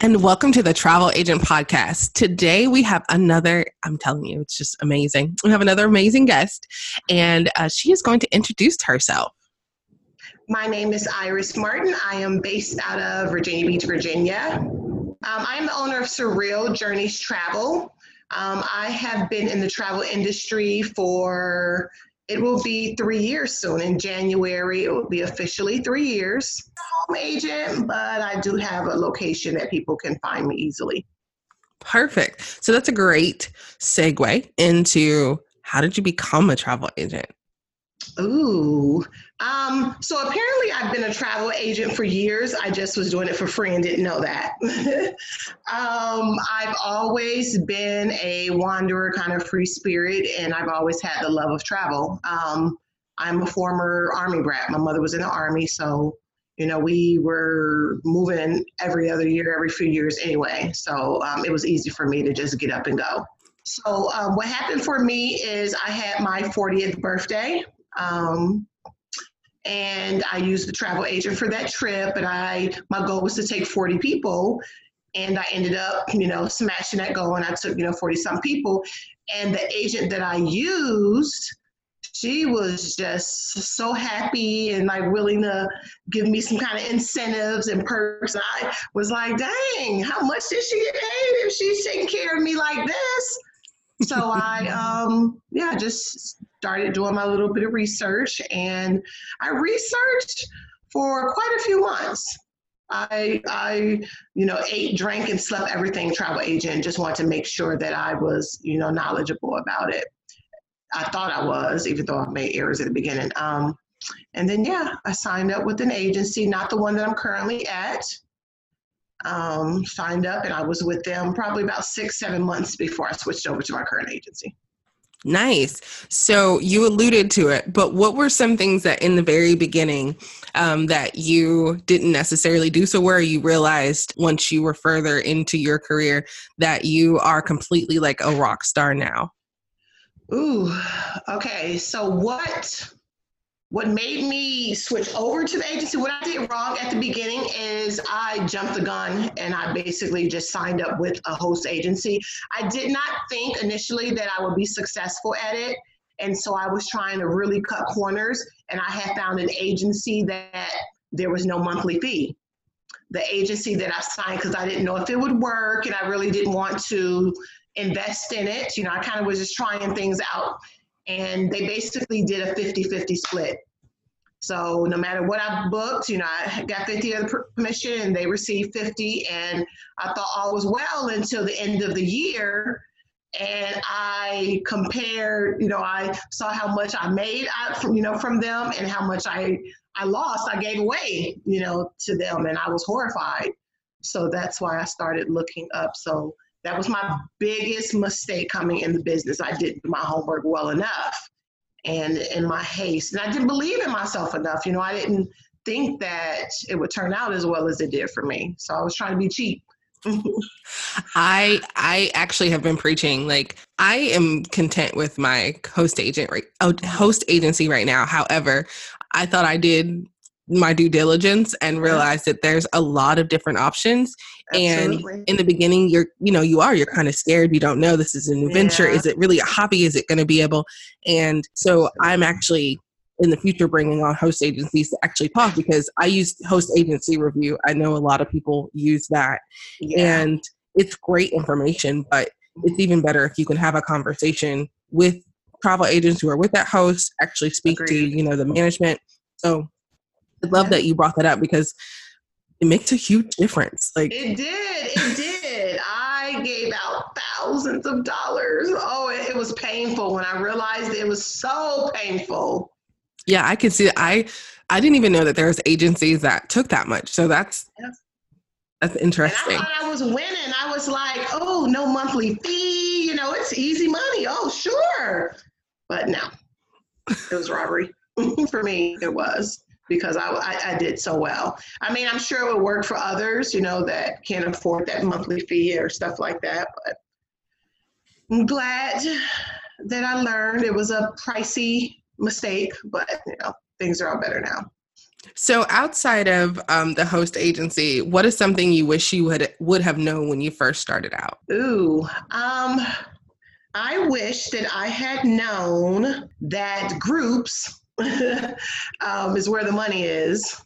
and welcome to the Travel Agent Podcast. Today we have another, I'm telling you, it's just amazing. We have another amazing guest, and uh, she is going to introduce herself. My name is Iris Martin. I am based out of Virginia Beach, Virginia. Um, I am the owner of Surreal Journeys Travel. Um, I have been in the travel industry for it will be three years soon. In January, it will be officially three years. Home agent, but I do have a location that people can find me easily. Perfect. So that's a great segue into how did you become a travel agent? Ooh. Um, so apparently I've been a travel agent for years. I just was doing it for free and didn't know that. um, I've always been a wanderer, kind of free spirit, and I've always had the love of travel. Um, I'm a former Army brat. My mother was in the Army, so you know we were moving every other year, every few years anyway. So um, it was easy for me to just get up and go. So um, what happened for me is I had my 40th birthday um, and I used the travel agent for that trip. And I, my goal was to take 40 people, and I ended up, you know, smashing that goal. And I took, you know, 40 some people. And the agent that I used, she was just so happy and like willing to give me some kind of incentives and perks. I was like, dang, how much did she get paid if she's taking care of me like this? So I, um, yeah, just started doing my little bit of research and I researched for quite a few months. I, I, you know, ate, drank, and slept everything travel agent. Just wanted to make sure that I was, you know, knowledgeable about it. I thought I was, even though I made errors at the beginning. Um, and then, yeah, I signed up with an agency, not the one that I'm currently at. Um, signed up, and I was with them probably about six, seven months before I switched over to my current agency. Nice. So you alluded to it, but what were some things that in the very beginning um, that you didn't necessarily do so where you realized once you were further into your career that you are completely like a rock star now? Ooh, okay. So what what made me switch over to the agency, what I did wrong at the beginning is I jumped the gun and I basically just signed up with a host agency. I did not think initially that I would be successful at it. And so I was trying to really cut corners, and I had found an agency that there was no monthly fee. The agency that I signed, because I didn't know if it would work and I really didn't want to invest in it. You know, I kind of was just trying things out and they basically did a 50-50 split. So no matter what I booked, you know, I got 50 of the permission and they received 50 and I thought all was well until the end of the year. And I compared, you know, I saw how much I made from, you know, from them and how much I, I lost, I gave away, you know, to them and I was horrified. So that's why I started looking up. So that was my biggest mistake coming in the business. I didn't do my homework well enough and in my haste. And I didn't believe in myself enough. You know, I didn't think that it would turn out as well as it did for me. So I was trying to be cheap. I I actually have been preaching like I am content with my host agent right oh, host agency right now. However, I thought I did my due diligence and realized that there's a lot of different options Absolutely. and in the beginning you're you know you are you're kind of scared you don't know this is an adventure yeah. is it really a hobby is it going to be able and so i'm actually in the future bringing on host agencies to actually talk because i use host agency review i know a lot of people use that yeah. and it's great information but it's even better if you can have a conversation with travel agents who are with that host actually speak Agreed. to you know the management so I love yeah. that you brought that up because it makes a huge difference. Like it did, it did. I gave out thousands of dollars. Oh, it, it was painful when I realized it was so painful. Yeah, I can see that. I I didn't even know that there was agencies that took that much. So that's that's interesting. And I thought I was winning. I was like, oh, no monthly fee. You know, it's Easy money. Oh, sure. But no, it was robbery. for me, it was because I, I, I, did so well. I mean, I'm sure it would work for others, you know, that can't afford that monthly fee or stuff like that. But I'm glad that I learned it was a pricey mistake, but you know, things are all better now. So, outside of um, the host agency, what is something you wish you would would have known when you first started out? Ooh, um, I wish that I had known that groups um, is where the money is.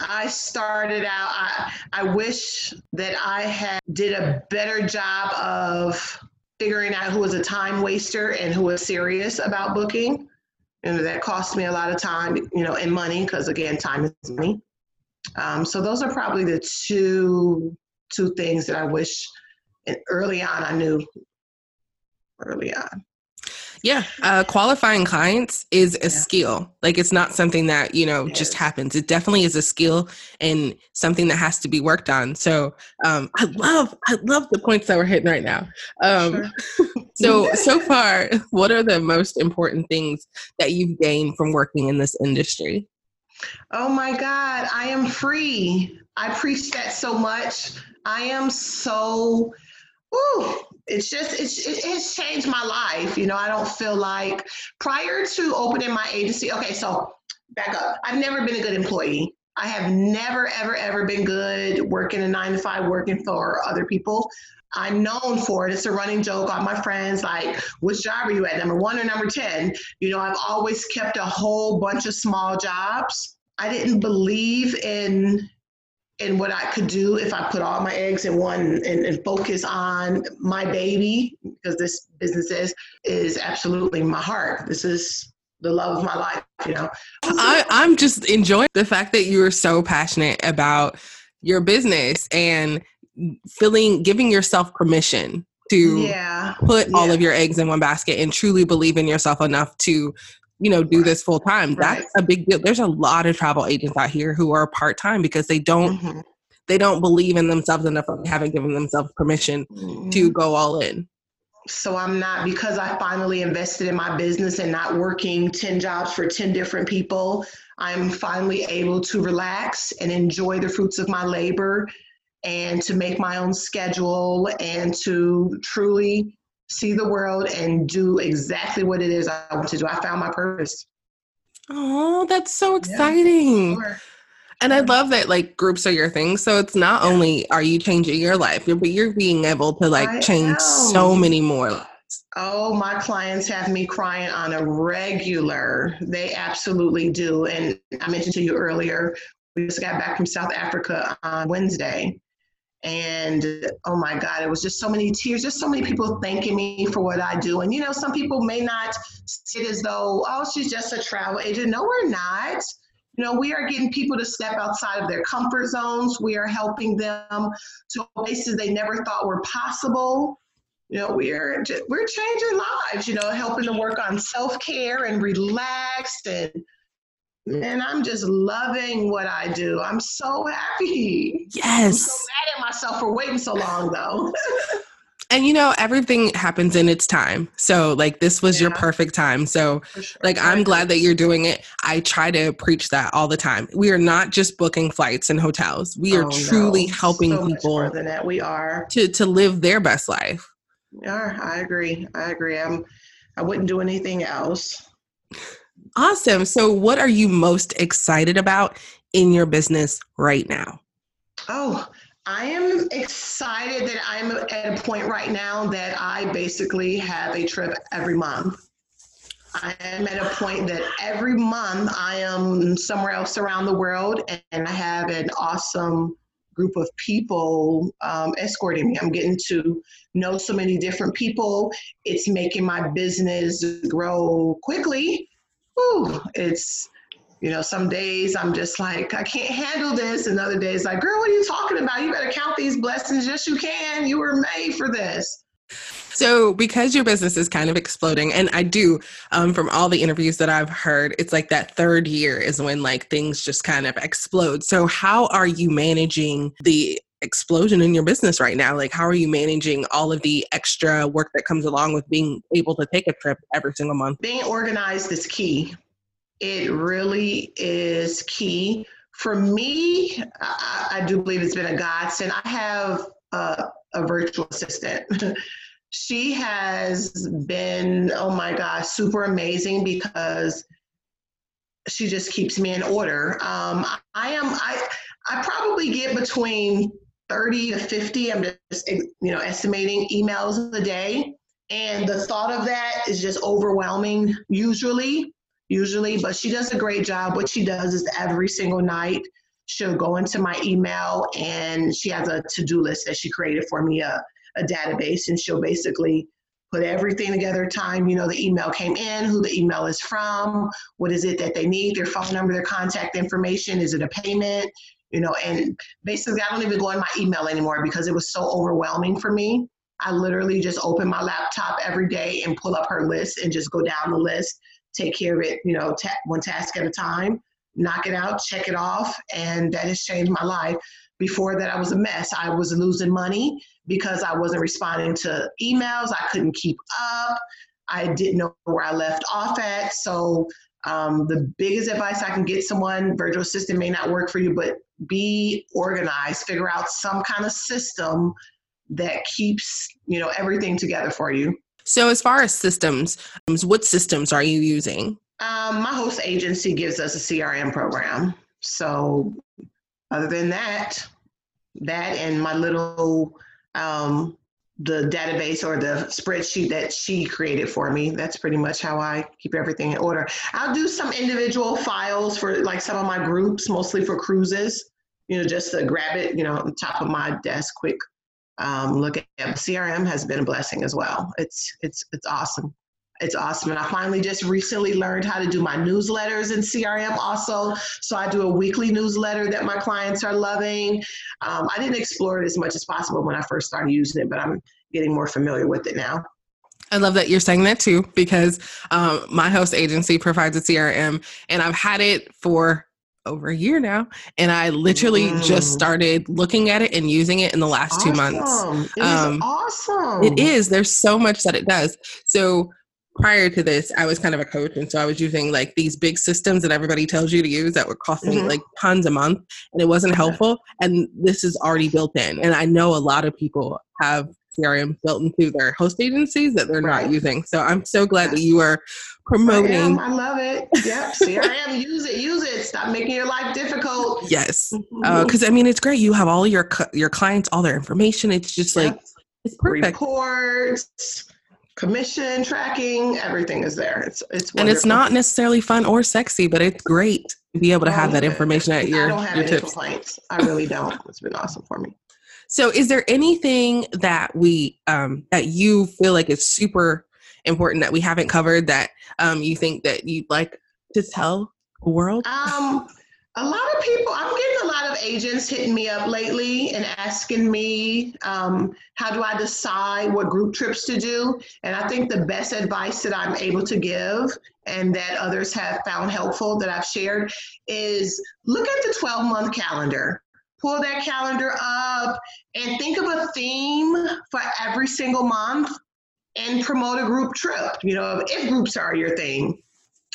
I started out. I I wish that I had did a better job of figuring out who was a time waster and who was serious about booking. And that cost me a lot of time, you know, and money because again, time is money. Um, so those are probably the two two things that I wish and early on I knew early on. Yeah, uh, qualifying clients is a yeah. skill. Like it's not something that you know just happens. It definitely is a skill and something that has to be worked on. So um, I love, I love the points that we're hitting right now. Um, sure. so so far, what are the most important things that you've gained from working in this industry? Oh my God, I am free. I preach that so much. I am so Ooh, it's just it's it's changed my life. You know, I don't feel like prior to opening my agency. Okay, so back up. I've never been a good employee. I have never ever ever been good working a nine to five, working for other people. I'm known for it. It's a running joke on my friends, like, which job are you at, number one or number 10? You know, I've always kept a whole bunch of small jobs. I didn't believe in and what I could do if I put all my eggs in one and, and focus on my baby, because this business is is absolutely my heart. This is the love of my life, you know. I, I'm just enjoying the fact that you are so passionate about your business and feeling giving yourself permission to yeah, put yeah. all of your eggs in one basket and truly believe in yourself enough to you know do this full time right. that's a big deal there's a lot of travel agents out here who are part-time because they don't mm-hmm. they don't believe in themselves enough or haven't given themselves permission mm-hmm. to go all in so i'm not because i finally invested in my business and not working 10 jobs for 10 different people i'm finally able to relax and enjoy the fruits of my labor and to make my own schedule and to truly see the world and do exactly what it is I want to do. I found my purpose. Oh, that's so exciting. Yeah, sure. And I love that like groups are your thing. So it's not yeah. only are you changing your life, but you're being able to like I change am. so many more lives. Oh, my clients have me crying on a regular. They absolutely do. And I mentioned to you earlier, we just got back from South Africa on Wednesday. And oh my God, it was just so many tears, just so many people thanking me for what I do. And you know, some people may not see it as though, oh, she's just a travel agent. No, we're not. You know, we are getting people to step outside of their comfort zones. We are helping them to places they never thought were possible. You know, we're we're changing lives. You know, helping them work on self care and relax and and I'm just loving what I do. I'm so happy. Yes. I'm so mad at myself for waiting so long, though. and you know, everything happens in its time. So, like, this was yeah. your perfect time. So, sure. like, I'm glad that you're doing it. I try to preach that all the time. We are not just booking flights and hotels. We are oh, truly no. helping so people. more than that, we are to to live their best life. Yeah, I agree. I agree. I'm. I wouldn't do anything else. Awesome. So, what are you most excited about in your business right now? Oh, I am excited that I'm at a point right now that I basically have a trip every month. I am at a point that every month I am somewhere else around the world and I have an awesome group of people um, escorting me. I'm getting to know so many different people. It's making my business grow quickly whew, it's you know, some days I'm just like, I can't handle this. And other days, like, girl, what are you talking about? You better count these blessings. Yes, you can. You were made for this. So, because your business is kind of exploding, and I do, um, from all the interviews that I've heard, it's like that third year is when like things just kind of explode. So, how are you managing the explosion in your business right now. Like, how are you managing all of the extra work that comes along with being able to take a trip every single month? Being organized is key. It really is key. For me, I, I do believe it's been a godsend. I have a, a virtual assistant. she has been, oh my gosh, super amazing because she just keeps me in order. Um, I am, I, I probably get between 30 to 50, I'm just, you know, estimating emails a day. And the thought of that is just overwhelming usually, usually, but she does a great job. What she does is every single night, she'll go into my email and she has a to-do list that she created for me, a, a database, and she'll basically put everything together time you know the email came in who the email is from what is it that they need their phone number their contact information is it a payment you know and basically i don't even go in my email anymore because it was so overwhelming for me i literally just open my laptop every day and pull up her list and just go down the list take care of it you know ta- one task at a time knock it out check it off and that has changed my life before that, I was a mess. I was losing money because I wasn't responding to emails. I couldn't keep up. I didn't know where I left off at. So, um, the biggest advice I can get someone, virtual assistant may not work for you, but be organized, figure out some kind of system that keeps, you know, everything together for you. So, as far as systems, what systems are you using? Um, my host agency gives us a CRM program. So, other than that, that and my little um, the database or the spreadsheet that she created for me. That's pretty much how I keep everything in order. I'll do some individual files for like some of my groups, mostly for cruises, you know, just to grab it, you know, on top of my desk quick. Um, look at CRM has been a blessing as well. It's it's it's awesome it's awesome. And I finally just recently learned how to do my newsletters in CRM also. So I do a weekly newsletter that my clients are loving. Um, I didn't explore it as much as possible when I first started using it, but I'm getting more familiar with it now. I love that you're saying that too, because um, my host agency provides a CRM and I've had it for over a year now and i literally mm. just started looking at it and using it in the last awesome. two months it um, awesome it is there's so much that it does so prior to this, I was kind of a coach. And so I was using like these big systems that everybody tells you to use that were costing mm-hmm. like tons a month and it wasn't helpful. And this is already built in. And I know a lot of people have CRM built into their host agencies that they're right. not using. So I'm so glad that you are promoting. I, I love it. Yep. CRM, use it, use it. Stop making your life difficult. Yes. Because uh, I mean, it's great. You have all your, your clients, all their information. It's just yep. like, it's perfect. Reports commission tracking, everything is there. It's it's wonderful. and it's not necessarily fun or sexy, but it's great to be able to have that information at your. I don't have your any tips. complaints. I really don't. It's been awesome for me. So, is there anything that we um, that you feel like is super important that we haven't covered that um, you think that you'd like to tell the world? Um, a lot of people, I'm getting a lot of agents hitting me up lately and asking me, um, how do I decide what group trips to do? And I think the best advice that I'm able to give and that others have found helpful that I've shared is look at the 12 month calendar. Pull that calendar up and think of a theme for every single month and promote a group trip. You know, if groups are your thing,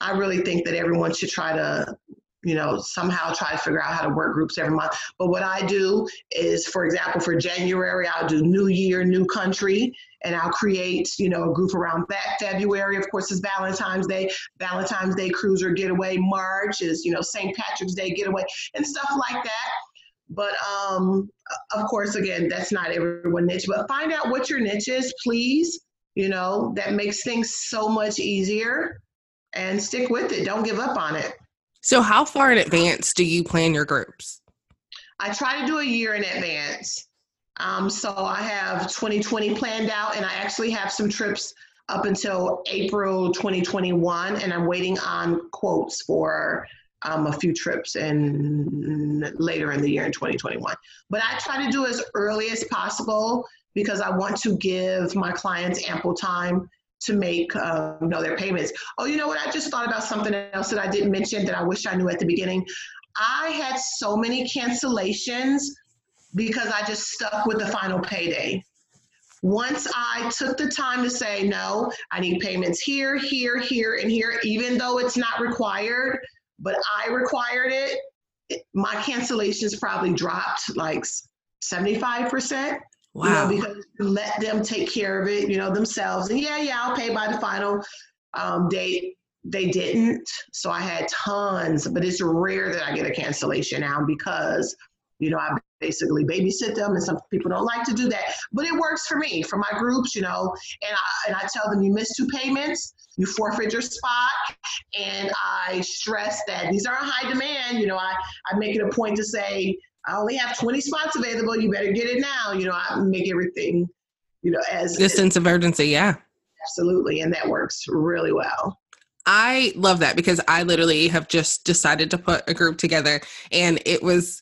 I really think that everyone should try to you know, somehow try to figure out how to work groups every month. But what I do is, for example, for January, I'll do New Year, New Country, and I'll create, you know, a group around that. February, of course, is Valentine's Day. Valentine's Day cruiser getaway. March is, you know, St. Patrick's Day getaway and stuff like that. But um, of course, again, that's not everyone niche. But find out what your niche is, please. You know, that makes things so much easier. And stick with it. Don't give up on it. So, how far in advance do you plan your groups? I try to do a year in advance. Um, so, I have 2020 planned out, and I actually have some trips up until April 2021, and I'm waiting on quotes for um, a few trips and later in the year in 2021. But I try to do as early as possible because I want to give my clients ample time to make uh, you know their payments. Oh, you know what? I just thought about something else that I didn't mention that I wish I knew at the beginning. I had so many cancellations because I just stuck with the final payday. Once I took the time to say, no, I need payments here, here, here, and here, even though it's not required, but I required it, it my cancellations probably dropped like 75%. Wow. You know, because let them take care of it, you know, themselves. And yeah, yeah, I'll pay by the final um, date. They didn't. So I had tons, but it's rare that I get a cancellation now because, you know, I basically babysit them and some people don't like to do that. But it works for me, for my groups, you know, and I, and I tell them you missed two payments, you forfeit your spot. And I stress that these are high demand. You know, I, I make it a point to say, I only have 20 spots available. You better get it now. You know, I make everything, you know, as the sense of urgency. Yeah. Absolutely. And that works really well. I love that because I literally have just decided to put a group together and it was,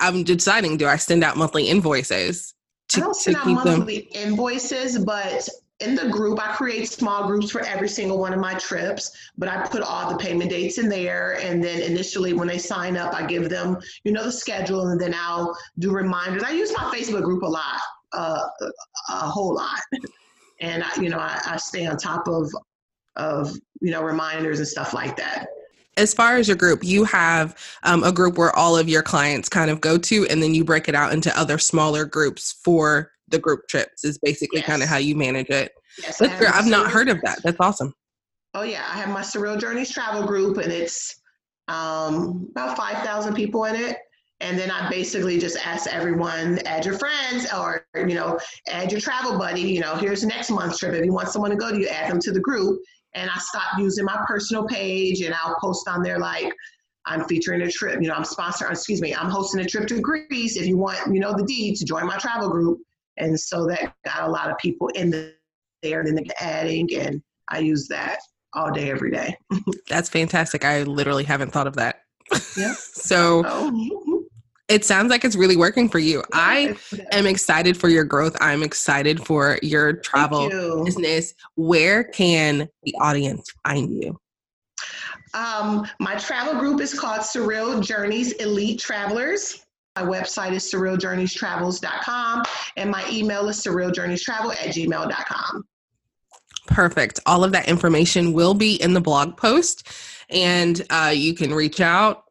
I'm deciding, do I send out monthly invoices? To, I don't send out monthly them? invoices, but in the group, I create small groups for every single one of my trips, but I put all the payment dates in there. And then initially, when they sign up, I give them, you know, the schedule, and then I'll do reminders. I use my Facebook group a lot, uh, a whole lot, and I, you know, I, I stay on top of of you know reminders and stuff like that as far as your group, you have um, a group where all of your clients kind of go to, and then you break it out into other smaller groups for the group trips is basically yes. kind of how you manage it. Yes, That's great. I've not heard of that. That's awesome. Oh yeah, I have my Surreal Journeys travel group, and it's um, about five thousand people in it. And then I basically just ask everyone, add your friends, or you know, add your travel buddy. You know, here's next month's trip. If you want someone to go to, you add them to the group. And I stopped using my personal page, and I'll post on there like, I'm featuring a trip. You know, I'm sponsoring. Excuse me, I'm hosting a trip to Greece. If you want, you know, the deeds, join my travel group. And so that got a lot of people in the, there, and then adding, and I use that all day, every day. That's fantastic. I literally haven't thought of that. Yeah. so oh. it sounds like it's really working for you. I am excited for your growth. I'm excited for your travel you. business. Where can the audience find you? Um, my travel group is called Surreal Journeys Elite Travelers. My website is surrealjourneystravels.com and my email is surrealjourneystravel at gmail.com. Perfect. All of that information will be in the blog post and uh, you can reach out.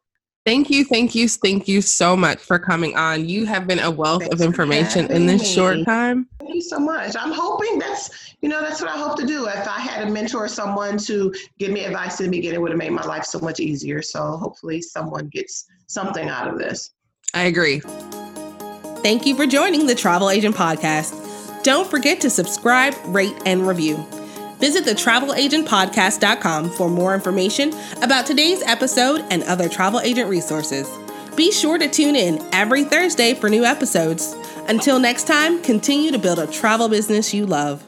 Thank you, thank you, thank you so much for coming on. You have been a wealth Thanks of information in this me. short time. Thank you so much. I'm hoping that's, you know, that's what I hope to do. If I had a mentor, or someone to give me advice in the beginning, it would have made my life so much easier. So hopefully someone gets something out of this. I agree. Thank you for joining the Travel Agent Podcast. Don't forget to subscribe, rate, and review. Visit the travelagentpodcast.com for more information about today's episode and other travel agent resources. Be sure to tune in every Thursday for new episodes. Until next time, continue to build a travel business you love.